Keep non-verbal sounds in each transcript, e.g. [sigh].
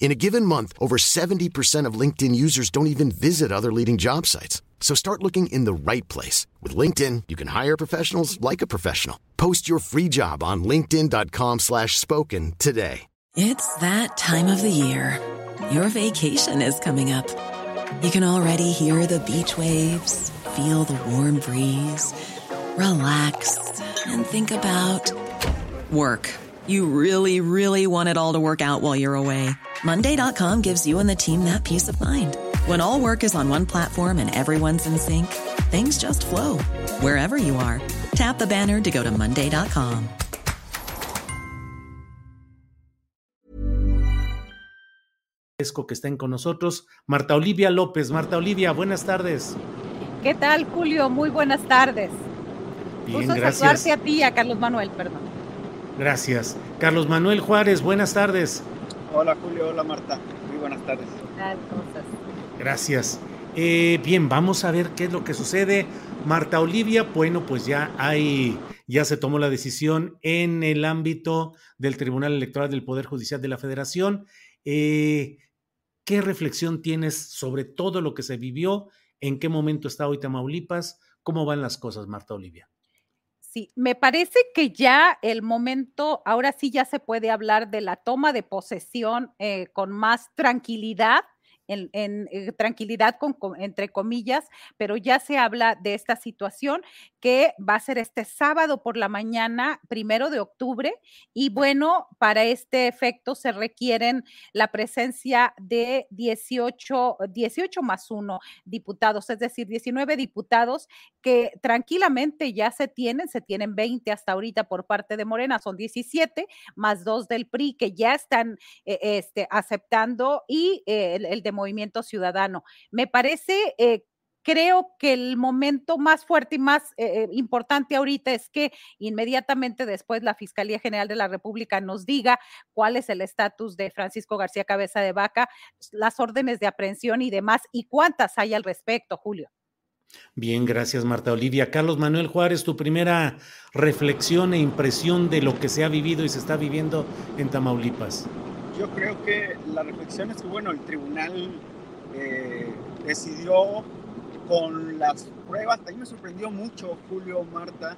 In a given month, over 70% of LinkedIn users don't even visit other leading job sites. So start looking in the right place. With LinkedIn, you can hire professionals like a professional. Post your free job on linkedin.com slash spoken today. It's that time of the year. Your vacation is coming up. You can already hear the beach waves, feel the warm breeze, relax, and think about work. You really, really want it all to work out while you're away. Monday.com gives you and the team that peace of mind. When all work is on one platform and everyone's in sync, things just flow wherever you are. Tap the banner to go to Monday.com. Que estén con nosotros. Marta Olivia López. Marta Olivia, buenas tardes. ¿Qué tal, Julio? Muy buenas tardes. Bien, Gusto gracias. saludarte a ti, a Carlos Manuel, perdón. Gracias. Carlos Manuel Juárez, buenas tardes. Hola Julio, hola Marta, muy buenas tardes. ¿Qué tal? ¿Cómo estás? Gracias. Eh, bien, vamos a ver qué es lo que sucede. Marta Olivia, bueno, pues ya hay, ya se tomó la decisión en el ámbito del Tribunal Electoral del Poder Judicial de la Federación. Eh, ¿Qué reflexión tienes sobre todo lo que se vivió? ¿En qué momento está hoy Tamaulipas? ¿Cómo van las cosas, Marta Olivia? Me parece que ya el momento, ahora sí ya se puede hablar de la toma de posesión eh, con más tranquilidad en, en eh, tranquilidad con, con, entre comillas, pero ya se habla de esta situación que va a ser este sábado por la mañana, primero de octubre, y bueno, para este efecto se requieren la presencia de 18, 18 más 1 diputados, es decir, 19 diputados que tranquilamente ya se tienen, se tienen 20 hasta ahorita por parte de Morena, son 17, más dos del PRI que ya están eh, este, aceptando y eh, el, el de Movimiento Ciudadano. Me parece eh, creo que el momento más fuerte y más eh, importante ahorita es que inmediatamente después la Fiscalía General de la República nos diga cuál es el estatus de Francisco García Cabeza de Vaca, las órdenes de aprehensión y demás, y cuántas hay al respecto, Julio. Bien, gracias Marta Olivia. Carlos Manuel Juárez, tu primera reflexión e impresión de lo que se ha vivido y se está viviendo en Tamaulipas. Yo creo que la reflexión es que, bueno, el tribunal eh, decidió con las pruebas, a mí me sorprendió mucho, Julio, Marta,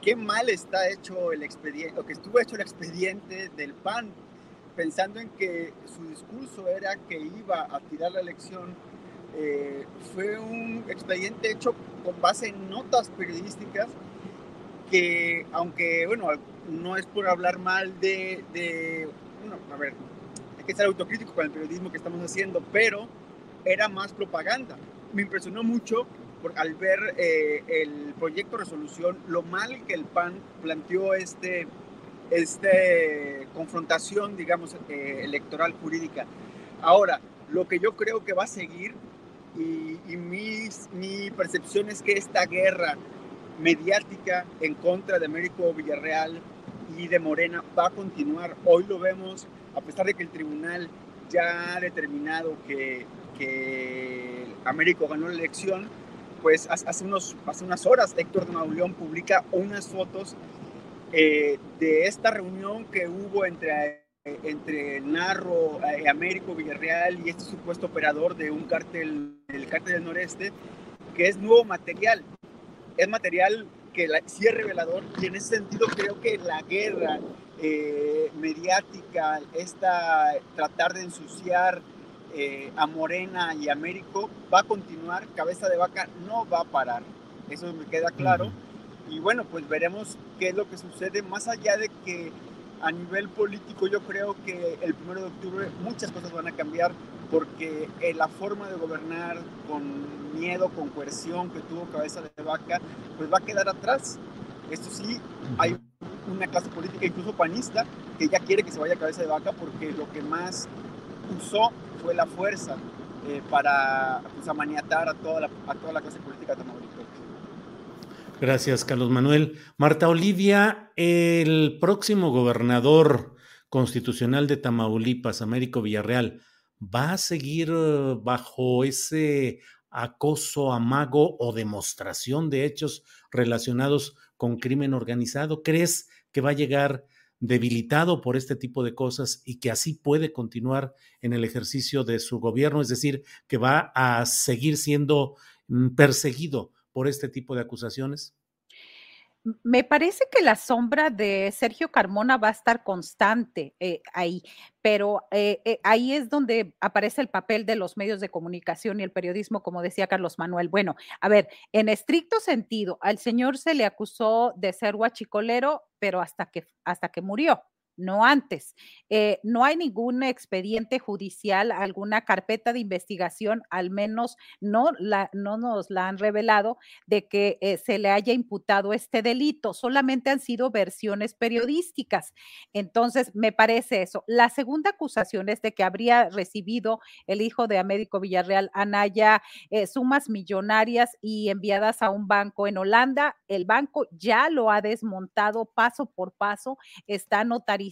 qué mal está hecho el expediente, o que estuvo hecho el expediente del PAN, pensando en que su discurso era que iba a tirar la elección. Eh, fue un expediente hecho con base en notas periodísticas que, aunque, bueno, no es por hablar mal de, de bueno, a ver, hay que ser autocrítico con el periodismo que estamos haciendo, pero era más propaganda me impresionó mucho por, al ver eh, el proyecto resolución, lo mal que el PAN planteó este, este confrontación, digamos, eh, electoral jurídica. Ahora, lo que yo creo que va a seguir y, y mis, mi percepción es que esta guerra mediática en contra de Américo Villarreal y de Morena va a continuar. Hoy lo vemos, a pesar de que el tribunal ya ha determinado que que Américo ganó la elección, pues hace, unos, hace unas horas Héctor de Mauleón publica unas fotos eh, de esta reunión que hubo entre, entre Narro, eh, Américo Villarreal y este supuesto operador de un cártel, el cártel del noreste, que es nuevo material. Es material que la, sí es revelador y en ese sentido creo que la guerra eh, mediática, esta tratar de ensuciar eh, a Morena y Américo va a continuar, Cabeza de Vaca no va a parar, eso me queda claro. Y bueno, pues veremos qué es lo que sucede, más allá de que a nivel político yo creo que el primero de octubre muchas cosas van a cambiar porque eh, la forma de gobernar con miedo, con coerción que tuvo Cabeza de Vaca, pues va a quedar atrás. Esto sí, hay una clase política, incluso panista, que ya quiere que se vaya Cabeza de Vaca porque lo que más usó fue la fuerza. eh, para pues, amaniatar a toda, la, a toda la clase política de Tamaulipas. Gracias, Carlos Manuel. Marta Olivia, el próximo gobernador constitucional de Tamaulipas, Américo Villarreal, ¿va a seguir eh, bajo ese acoso, amago o demostración de hechos relacionados con crimen organizado? ¿Crees que va a llegar debilitado por este tipo de cosas y que así puede continuar en el ejercicio de su gobierno? Es decir, que va a seguir siendo mm, perseguido por este tipo de acusaciones? Me parece que la sombra de Sergio Carmona va a estar constante eh, ahí, pero eh, eh, ahí es donde aparece el papel de los medios de comunicación y el periodismo, como decía Carlos Manuel. Bueno, a ver, en estricto sentido, al señor se le acusó de ser huachicolero, pero hasta que, hasta que murió no antes. Eh, no hay ningún expediente judicial, alguna carpeta de investigación, al menos no, la, no nos la han revelado, de que eh, se le haya imputado este delito. Solamente han sido versiones periodísticas. Entonces, me parece eso. La segunda acusación es de que habría recibido el hijo de Américo Villarreal, Anaya, eh, sumas millonarias y enviadas a un banco en Holanda. El banco ya lo ha desmontado paso por paso, está notarizado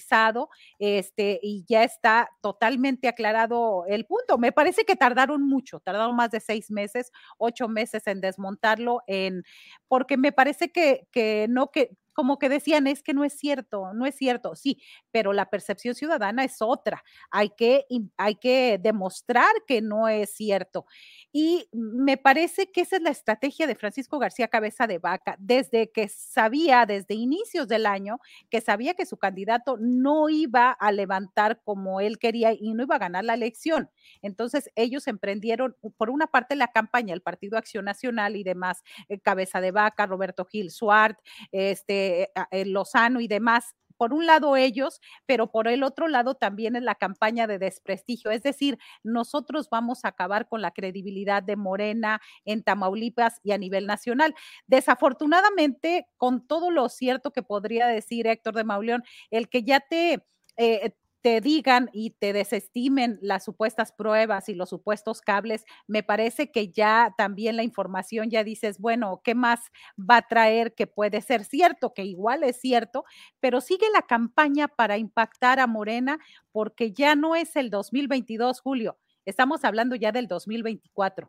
este, y ya está totalmente aclarado el punto. Me parece que tardaron mucho, tardaron más de seis meses, ocho meses en desmontarlo, en, porque me parece que, que no, que como que decían, es que no es cierto, no es cierto, sí, pero la percepción ciudadana es otra. Hay que, hay que demostrar que no es cierto. Y me parece que esa es la estrategia de Francisco García Cabeza de Vaca, desde que sabía, desde inicios del año, que sabía que su candidato no iba a levantar como él quería y no iba a ganar la elección. Entonces ellos emprendieron, por una parte, la campaña, el Partido Acción Nacional y demás, eh, Cabeza de Vaca, Roberto Gil Suart, este, eh, Lozano y demás, por un lado ellos, pero por el otro lado también es la campaña de desprestigio. Es decir, nosotros vamos a acabar con la credibilidad de Morena en Tamaulipas y a nivel nacional. Desafortunadamente, con todo lo cierto que podría decir Héctor de Mauleón, el que ya te... Eh, te digan y te desestimen las supuestas pruebas y los supuestos cables, me parece que ya también la información ya dices, bueno, ¿qué más va a traer que puede ser cierto, que igual es cierto, pero sigue la campaña para impactar a Morena porque ya no es el 2022, Julio, estamos hablando ya del 2024.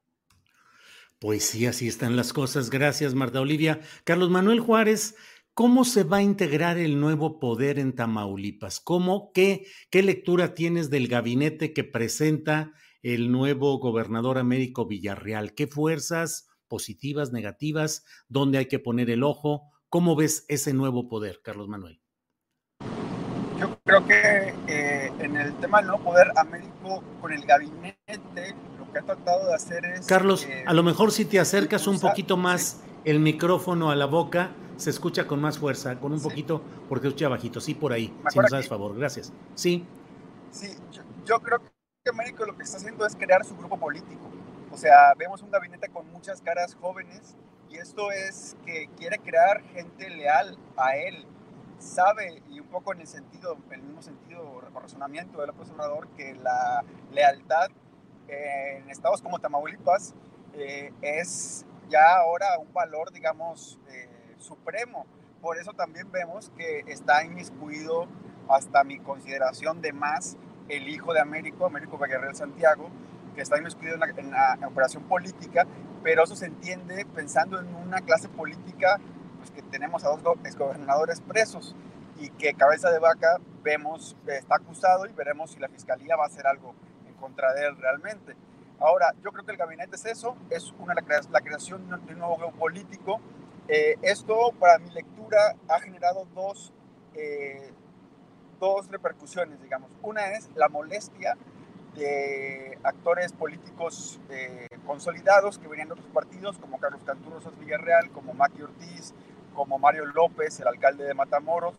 Pues sí, así están las cosas. Gracias, Marta Olivia. Carlos Manuel Juárez. ¿Cómo se va a integrar el nuevo poder en Tamaulipas? ¿Cómo, qué, qué lectura tienes del gabinete que presenta el nuevo gobernador Américo Villarreal? ¿Qué fuerzas positivas, negativas? ¿Dónde hay que poner el ojo? ¿Cómo ves ese nuevo poder, Carlos Manuel? Yo creo que eh, en el tema del nuevo poder, Américo, con el gabinete, lo que ha tratado de hacer es... Carlos, eh, a lo mejor si te acercas un poquito más el micrófono a la boca, se escucha con más fuerza, con un poquito, porque escucha bajito. Sí, por ahí, si nos das favor. Gracias. Sí. Sí, yo, creo que Américo lo que está haciendo es crear su grupo político. O sea, vemos un gabinete con muchas caras jóvenes y esto es que quiere crear gente leal a él. Sabe, y un poco en el sentido, el mismo sentido, razonamiento del observador, que la lealtad en estados como Tamaulipas eh, es ya ahora un valor, digamos, eh, supremo. Por eso también vemos que está inmiscuido hasta mi consideración de más el hijo de Américo, Américo Villarreal Santiago, que está inmiscuido en la, operación política, pero eso se entiende pensando en una clase política pues, que tenemos a dos exgobernadores presos y que cabeza de vaca vemos está acusado y veremos si la fiscalía va a hacer algo en contra de él realmente. Ahora, yo creo que el gabinete es eso, es una, la creación de un nuevo político eh, esto, para mi lectura, ha generado dos, eh, dos repercusiones, digamos. Una es la molestia de actores políticos eh, consolidados que venían de otros partidos, como Carlos Cantú Rosas Villarreal, como Maki Ortiz, como Mario López, el alcalde de Matamoros,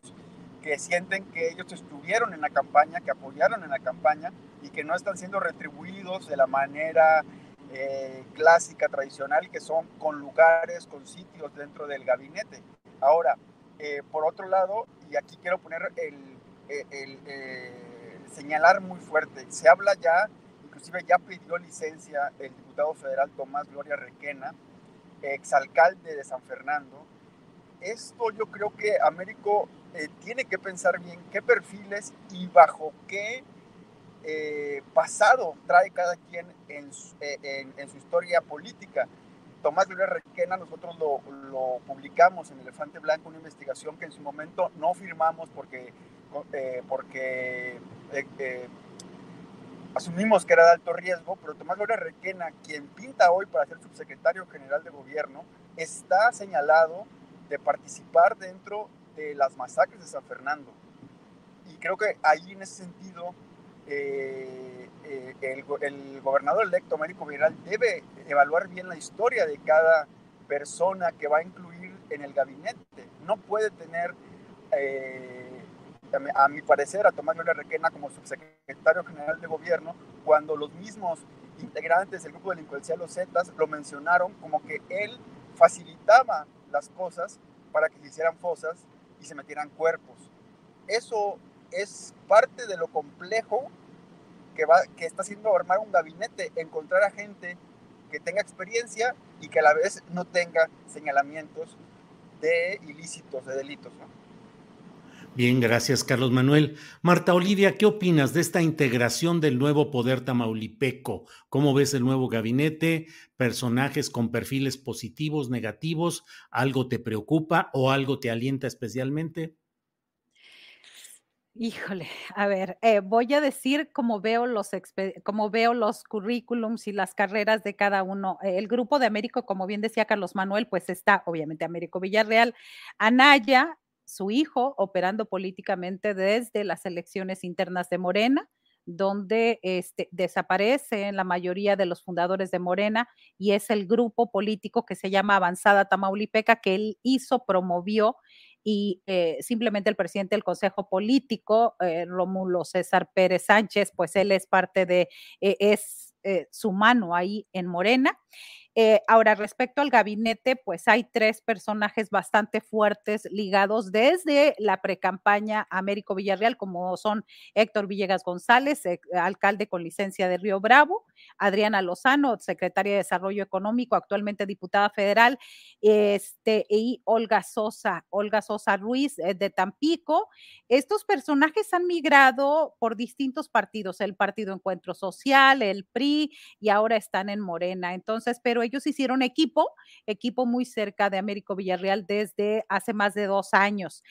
que sienten que ellos estuvieron en la campaña, que apoyaron en la campaña y que no están siendo retribuidos de la manera eh, clásica, tradicional, que son con lugares, con sitios dentro del gabinete. Ahora, eh, por otro lado, y aquí quiero poner el, eh, señalar muy fuerte, se habla ya, inclusive ya pidió licencia el diputado federal Tomás Gloria Requena, exalcalde de San Fernando. Esto yo creo que Américo eh, tiene que pensar bien qué perfiles y bajo qué eh, pasado trae cada quien en eh, en, su historia política. Tomás Gloria Requena, nosotros lo, lo, publicamos en Elefante Blanco, una investigación que en su momento no firmamos porque, porque asumimos que era de alto riesgo, pero Tomás Gloria Requena, quien pinta hoy para ser subsecretario general de gobierno, está señalado de participar dentro de las masacres de San Fernando. Y creo que ahí en ese sentido eh, eh, el, gobernador electo Américo Viral debe evaluar bien la historia de cada persona que va a incluir en el gabinete. No puede tener... Eh, a mi parecer, a Tomás Gloria Requena como subsecretario general de gobierno, cuando los mismos integrantes del grupo delincuencial Los Zetas lo mencionaron como que él facilitaba las cosas para que se hicieran fosas y se metieran cuerpos. Eso es parte de lo complejo que, va, que está haciendo armar un gabinete, encontrar a gente que tenga experiencia y que a la vez no tenga señalamientos de ilícitos, de delitos. Bien, gracias Carlos Manuel. Marta Olivia, ¿qué opinas de esta integración del nuevo poder tamaulipeco? ¿Cómo ves el nuevo gabinete? ¿Personajes con perfiles positivos, negativos? ¿Algo te preocupa o algo te alienta especialmente? Híjole, [laughs] a ver, eh, voy a decir cómo veo los cómo veo los currículums y las carreras de cada uno. El grupo de Américo, como bien decía Carlos Manuel, pues está obviamente Américo Villarreal, Anaya, su hijo operando políticamente desde las elecciones internas de Morena, donde este, desaparecen la mayoría de los fundadores de Morena y es el grupo político que se llama Avanzada Tamaulipeca que él hizo, promovió y eh, simplemente el presidente del Consejo Político, eh, Rómulo César Pérez Sánchez, pues él es parte de, eh, es su mano ahí en Morena. Eh, ahora, respecto al gabinete, pues hay tres personajes bastante fuertes ligados desde la precampaña Américo Villarreal, como son Héctor Villegas González, alcalde con licencia de Río Bravo, Adriana Lozano, secretaria de Desarrollo Económico, actualmente diputada federal, este, y Olga Sosa, Olga Sosa Ruiz eh, de Tampico. Estos personajes han migrado por distintos partidos, el Partido Encuentro Social, el PRI, y ahora están en Morena. Entonces, pero ellos hicieron equipo, equipo muy cerca de Américo Villarreal desde hace más de dos años.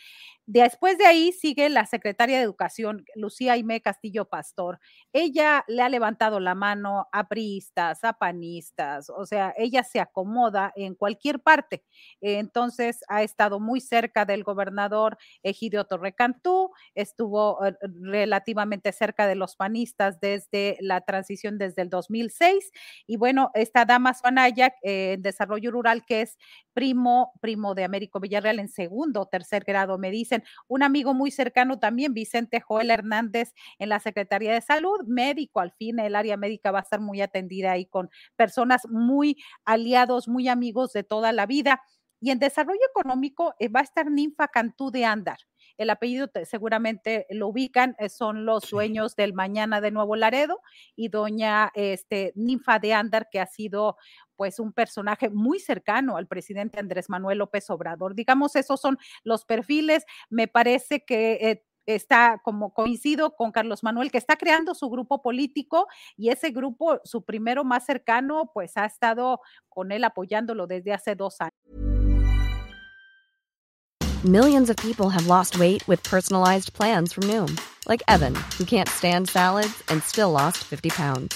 Después de ahí sigue la secretaria de Educación, Lucía Aime Castillo Pastor. Ella le ha levantado la mano a priistas, a panistas, o sea, ella se acomoda en cualquier parte. Entonces, ha estado muy cerca del gobernador Egidio Torrecantú, estuvo eh, relativamente cerca de los panistas desde la transición desde el 2006. Y bueno, esta dama Suanaya eh, en desarrollo rural, que es primo, primo de Américo Villarreal en segundo o tercer grado, me dicen un amigo muy cercano también, Vicente Joel Hernández, en la Secretaría de Salud, médico, al fin el área médica va a estar muy atendida ahí con personas muy aliados, muy amigos de toda la vida. Y en desarrollo económico eh, va a estar Ninfa Cantú de Andar. El apellido seguramente lo ubican, eh, son los dueños del Mañana de Nuevo Laredo y doña este, Ninfa de Andar, que ha sido pues un personaje muy cercano al presidente Andrés Manuel López Obrador. Digamos, esos son los perfiles. Me parece que eh, está como coincido con Carlos Manuel, que está creando su grupo político y ese grupo, su primero más cercano, pues ha estado con él apoyándolo desde hace dos años. Millions of people have lost weight with personalized plans from Noom, like Evan, who can't stand salads and still lost 50 pounds.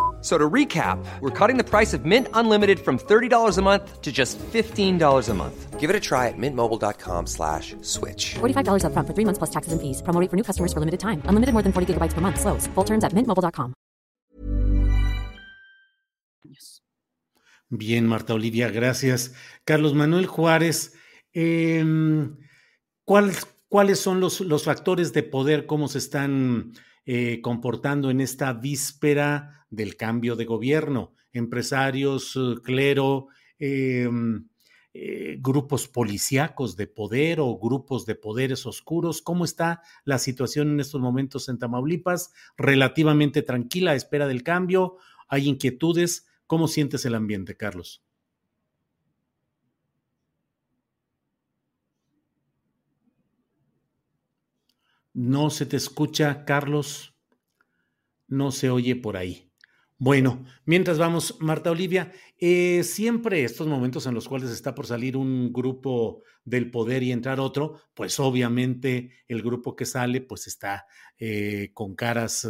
So to recap, we're cutting the price of Mint Unlimited from $30 a month to just $15 a month. Give it a try at mintmobile.com slash switch. $45 up front for three months plus taxes and fees. Promo for new customers for limited time. Unlimited more than 40 gigabytes per month. Slows. Full terms at mintmobile.com. Bien, Marta Olivia, gracias. Carlos Manuel Juárez, eh, ¿cuáles, ¿cuáles son los, los factores de poder, cómo se están eh, comportando en esta víspera del cambio de gobierno. Empresarios, eh, clero, em, eh, grupos policíacos de poder o grupos de poderes oscuros. ¿Cómo está la situación en estos momentos en Tamaulipas? Relativamente tranquila, a espera del cambio. ¿Hay inquietudes? ¿Cómo sientes el ambiente, Carlos? No se te escucha, Carlos. No se oye por ahí. Bueno, mientras vamos, Marta Olivia, eh, siempre estos momentos en los cuales está por salir un grupo del poder y entrar otro, pues obviamente el grupo que sale pues está eh, con caras eh,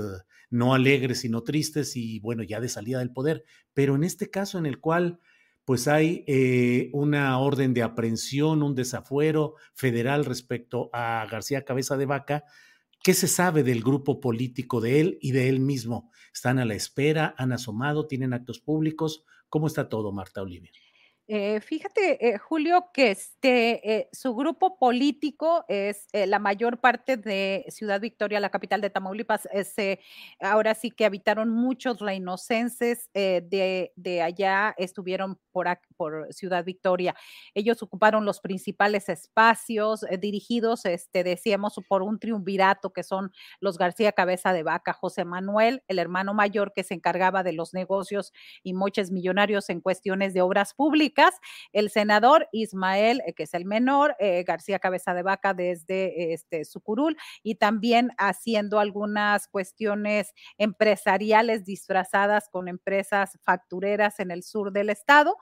no alegres sino tristes y bueno, ya de salida del poder. Pero en este caso en el cual pues hay eh, una orden de aprehensión, un desafuero federal respecto a García Cabeza de Vaca. ¿Qué se sabe del grupo político de él y de él mismo? ¿Están a la espera? ¿Han asomado? ¿Tienen actos públicos? ¿Cómo está todo, Marta Olivia? Eh, fíjate, eh, Julio, que este, eh, su grupo político es la mayor parte de Ciudad Victoria, la capital de Tamaulipas. ahora sí que habitaron muchos reinocenses de, de, allá, estuvieron por, por, Ciudad Victoria. Ellos ocuparon los principales espacios dirigidos, este, decíamos, por un triunvirato que son los García Cabeza de Vaca, José Manuel, el hermano mayor que se encargaba de los negocios y moches millonarios en cuestiones de obras públicas el senador Ismael, eh, que es el menor, eh, García Cabeza de Vaca desde este, Sucurul, y también haciendo algunas cuestiones empresariales disfrazadas con empresas factureras en el sur del estado.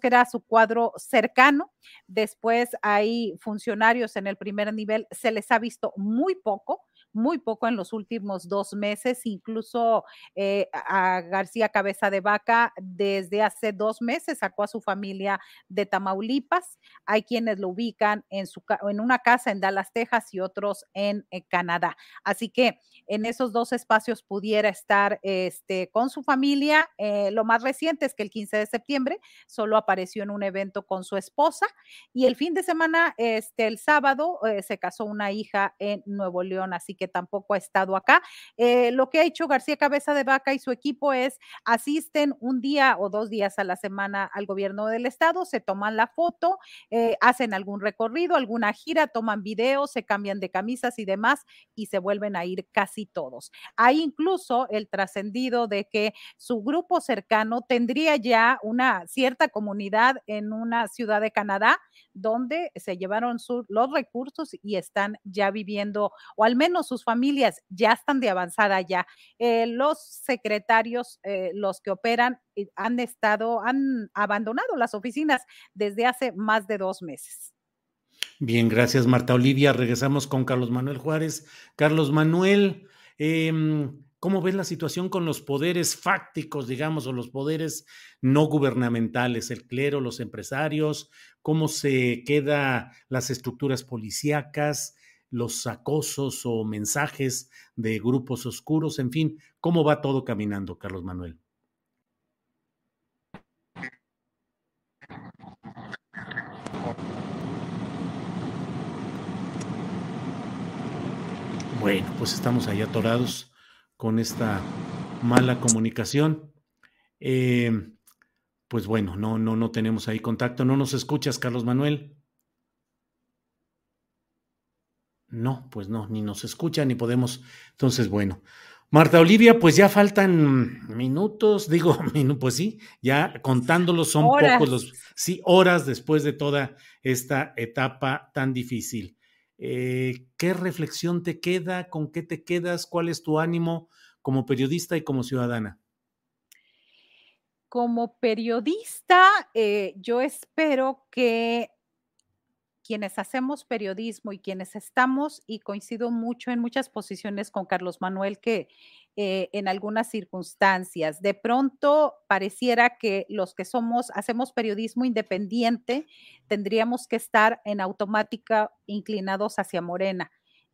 Que era su cuadro cercano. Después hay funcionarios en el primer nivel, se les ha visto muy poco muy poco en los últimos dos meses, incluso eh, a García Cabeza de Vaca desde hace dos meses sacó a su familia de Tamaulipas. Hay quienes lo ubican en, su, en una casa en Dallas, Texas y otros en, eh, Canadá. Así que en esos dos espacios pudiera estar este, con su familia. Eh, lo más reciente es que el 15 de septiembre solo apareció en un evento con su esposa y el fin de semana, este, el sábado, se casó una hija en Nuevo León. Así que tampoco ha estado acá. Eh, lo que ha hecho García Cabeza de Vaca y su equipo es asisten un día o dos días a la semana al gobierno del estado, se toman la foto, eh, hacen algún recorrido, alguna gira, toman videos, se cambian de camisas y demás y se vuelven a ir casi todos. Hay incluso el trascendido de que su grupo cercano tendría ya una cierta comunidad en una ciudad de Canadá donde se llevaron los recursos y están ya viviendo, o al menos sus familias ya están de avanzada ya. Eh, los secretarios, eh, los que operan, eh, han estado, han abandonado las oficinas desde hace más de dos meses. Bien, gracias Marta Olivia. Regresamos con Carlos Manuel Juárez. Carlos Manuel, em, ¿cómo ves la situación con los poderes fácticos, digamos, o los poderes no gubernamentales, el clero, los empresarios? ¿Cómo se quedan las estructuras policíacas? los acosos o mensajes de grupos oscuros, en fin, ¿cómo va todo caminando, Carlos Manuel? Bueno, pues estamos ahí atorados con esta mala comunicación. Eh, pues bueno, no, no, no tenemos ahí contacto. ¿No nos escuchas, Carlos Manuel? No, pues no, ni nos escucha, ni podemos. Entonces, bueno. Marta Olivia, pues ya faltan minutos, [laughs] digo, pues sí, ya contándolos son pocos los, sí, horas después de toda esta etapa tan difícil. Eh, ¿Qué reflexión te queda? ¿Con qué te quedas? ¿Cuál es tu ánimo como periodista y como ciudadana? Como periodista, eh, yo espero que quienes hacemos periodismo y quienes estamos, y coincido mucho en muchas posiciones con Carlos Manuel, que eh, en algunas circunstancias. De pronto pareciera que los que somos, hacemos periodismo independiente, tendríamos que estar en automática inclinados hacia Morena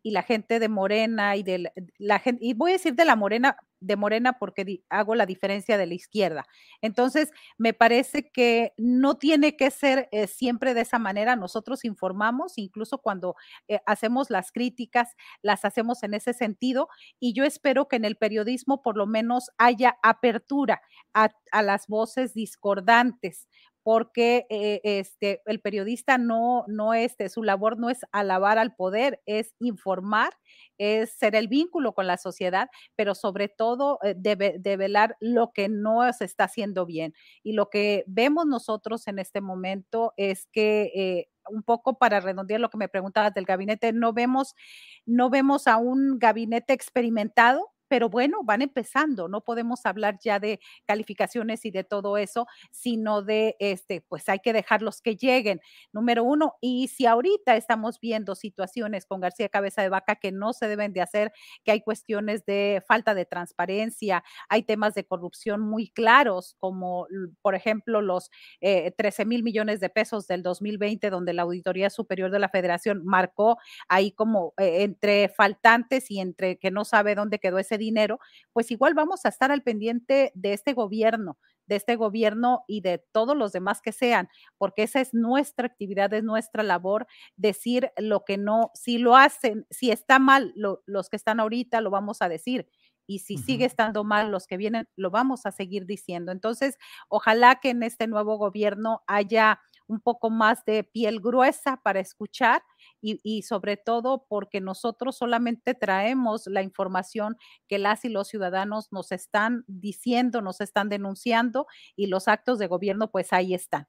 y la gente de Morena y de la gente, y voy a decir de la Morena, de Morena porque hago la diferencia de la izquierda. Entonces, me parece que no tiene que ser eh, siempre de esa manera. Nosotros informamos, incluso cuando eh, hacemos las críticas, las hacemos en ese sentido, y yo espero que en el periodismo por lo menos haya apertura a, a las voces discordantes, porque eh, este, el periodista no, no este, su labor no es alabar al poder, es informar, es ser el vínculo con la sociedad, pero sobre todo eh, develar lo que no se está haciendo bien. Y lo que vemos nosotros en este momento es que eh, un poco para redondear lo que me preguntabas del gabinete, no vemos, no vemos a un gabinete experimentado, pero bueno, van empezando, no podemos hablar ya de calificaciones y de todo eso, sino de, este, pues hay que dejarlos que lleguen, número uno, y si ahorita estamos viendo situaciones con García Cabeza de Vaca que no se deben de hacer, que hay cuestiones de falta de transparencia, hay temas de corrupción muy claros, como por ejemplo los 13 eh, mil millones de pesos del 2020, donde la Auditoría Superior de la Federación marcó ahí como eh, entre faltantes y entre que no sabe dónde quedó ese dinero, pues igual vamos a estar al pendiente de este gobierno, de este gobierno y de todos los demás que sean, porque esa es nuestra actividad, es nuestra labor, decir lo que no, si lo hacen, si está mal los que están ahorita, lo vamos a decir. Y si sigue estando mal los que vienen, lo vamos a seguir diciendo. Entonces, ojalá que en este nuevo gobierno haya un poco más de piel gruesa para escuchar y, sobre todo porque nosotros solamente traemos la información que las y los ciudadanos nos están diciendo, nos están denunciando y los actos de gobierno pues ahí están.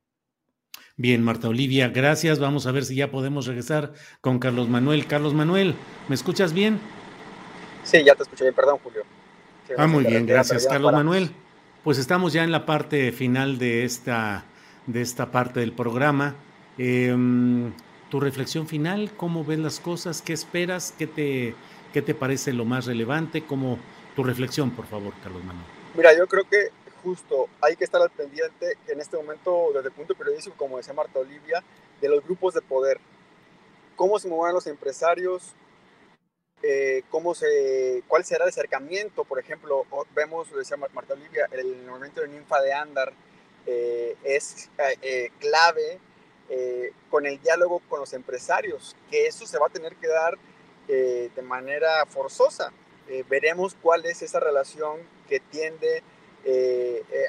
Bien, Marta Olivia, gracias. Vamos a ver si ya podemos regresar con Carlos Manuel. Carlos Manuel, ¿me escuchas bien? Sí, ya te escuché bien, perdón, Julio. ah, muy bien, gracias, Carlos Manuel. Pues estamos ya en la parte final de esta de esta parte del programa. Em, tu reflexión final, ¿cómo ves las cosas? ¿Qué esperas? ¿Qué te, qué te parece lo más relevante? ¿Cómo, tu reflexión, por favor, Carlos Manuel. Mira, yo creo que justo hay que estar al pendiente en este momento, desde el punto periodístico, como decía Marta Olivia, de los grupos de poder. ¿Cómo se mueven los empresarios? Eh, cómo se, cuál será el acercamiento, por ejemplo, vemos, decía Marta Olivia, el movimiento de ninfa de Andar, eh, es eh, eh, con el diálogo con los empresarios, que eso se va a tener que dar de manera forzosa. veremos cuál es esa relación que tiende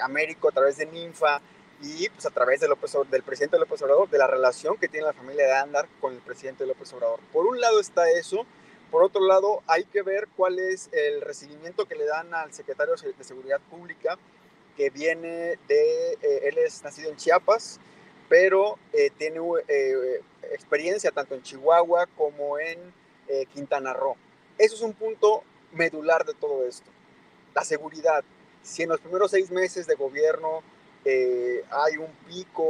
Américo a través de Ninfa y pues, a través de López, del presidente López Obrador, de la relación que tiene la familia de Andar con el presidente López Obrador. Por un lado está eso, por otro lado hay que ver cuál es el recibimiento que le dan al secretario de Seguridad Pública que viene de, eh, él es nacido en Chiapas, pero eh, tiene eh, experiencia tanto en Chihuahua como en Quintana Roo. Eso es un punto medular de todo esto. La seguridad. Si en los primeros seis meses de gobierno hay un pico,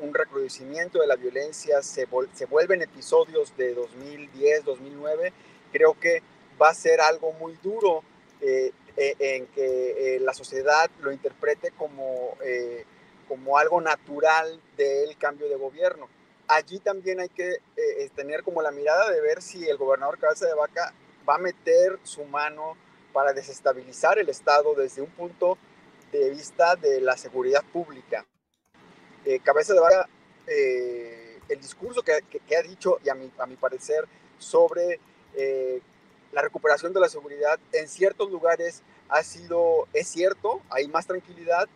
un, recrudecimiento de la violencia, se, vuelven episodios de 2010, 2009, creo que va a ser algo muy duro eh, en que eh, la sociedad lo interprete como, eh, como algo natural del cambio de gobierno. Allí también hay que tener como la mirada de ver si el gobernador Cabeza de Vaca va a meter su mano para desestabilizar el Estado desde un punto de vista de la seguridad pública. Cabeza de Vaca, el discurso que, que, ha dicho, y a mi, a mi parecer, sobre la recuperación de la seguridad en ciertos lugares ha sido, es cierto, hay más tranquilidad,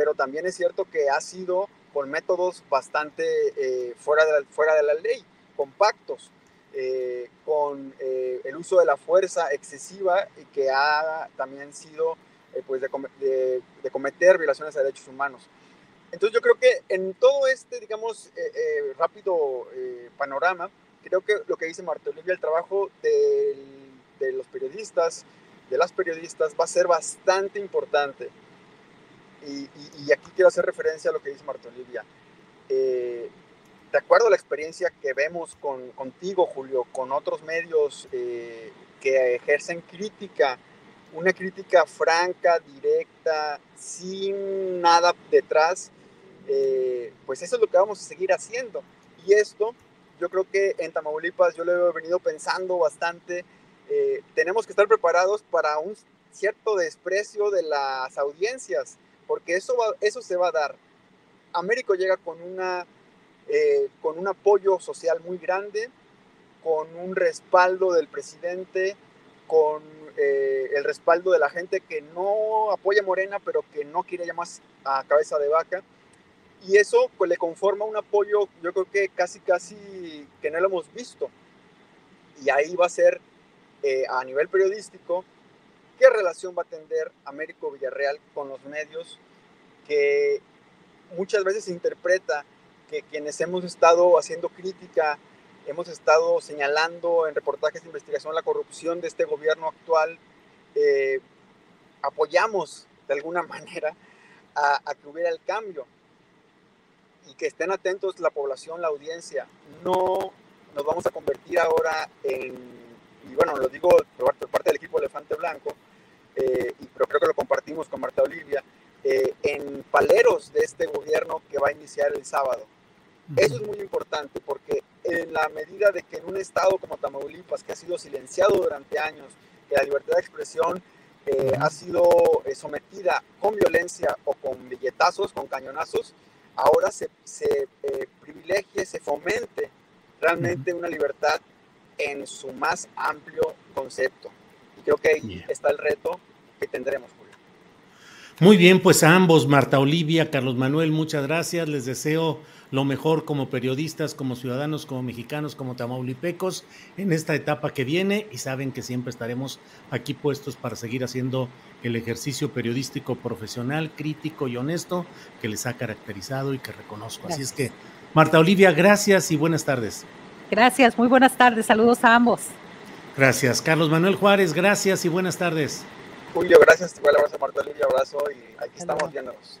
pero también es cierto que ha sido con métodos bastante eh, fuera, de la, fuera de la ley, compactos, eh, con eh, el uso de la fuerza excesiva y que ha también sido pues de, de, cometer violaciones de derechos humanos. Entonces yo creo que en todo este, digamos, rápido panorama, creo que lo que dice Marta Olivia, el trabajo del de los periodistas, de las periodistas, va a ser bastante importante. Y, aquí quiero hacer referencia a lo que dice Marta Olivia. Eh, de acuerdo a la experiencia que vemos con, contigo, Julio, con otros medios eh, que ejercen crítica una crítica franca, directa, sin nada detrás, eh, pues eso es lo que vamos a seguir haciendo. Y esto, yo creo que en Tamaulipas yo lo he venido pensando bastante, eh, tenemos que estar preparados para un cierto desprecio de las audiencias, porque eso, eso se va a dar. Américo llega con, una, eh, con un apoyo social muy grande, con un respaldo del presidente, con eh, el respaldo de la gente que no apoya Morena, pero que no quiere llamar a cabeza de vaca. Y eso pues le conforma un apoyo, yo creo que casi, casi que no lo hemos visto. Y ahí va a ser eh, a nivel periodístico qué relación va a tener Américo Villarreal con los medios, que muchas veces interpreta que quienes hemos estado haciendo crítica, hemos estado señalando en reportajes de investigación la corrupción de este gobierno actual, eh, apoyamos de alguna [laughs] manera a, a, que hubiera el cambio y que estén atentos la población, la audiencia. No nos vamos a convertir ahora en, y bueno, lo digo por parte del equipo Elefante Blanco, eh, y pero creo que lo compartimos con Marta Olivia, eh, en paleros de este gobierno que va a iniciar el sábado. Eso es muy importante porque en la medida de que en un estado como Tamaulipas, que ha sido silenciado durante años, que la libertad de expresión eh, ha sido sometida con violencia o con billetazos, con cañonazos, ahora se, se privilegie, se fomente realmente una libertad en su más amplio concepto. Y creo que ahí está el reto que tendremos, Julio. Muy bien, pues a ambos, Marta Olivia, Carlos Manuel, muchas gracias. Les deseo lo mejor como periodistas, como ciudadanos, como mexicanos, como tamaulipecos en esta etapa que viene y saben que siempre estaremos aquí puestos para seguir haciendo el ejercicio periodístico profesional, crítico y honesto que les ha caracterizado y que reconozco. Así es que, Marta Olivia, gracias y buenas tardes. Gracias, muy buenas tardes, saludos a ambos. Gracias. Carlos Manuel Juárez, gracias y buenas tardes. Julio, gracias. Igual abrazo, Marta Olivia, abrazo y aquí estamos viéndonos.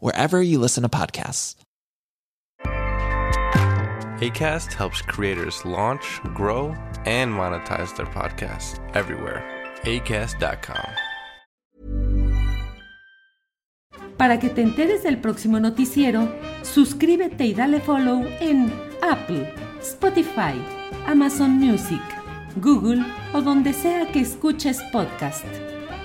wherever you listen to podcasts. ACAST helps creators launch, grow, and monetize their podcasts everywhere. ACAST.com. Para que te enteres del próximo noticiero, suscríbete y dale follow en Apple, Spotify, Amazon Music, Google o donde sea que escuches podcast.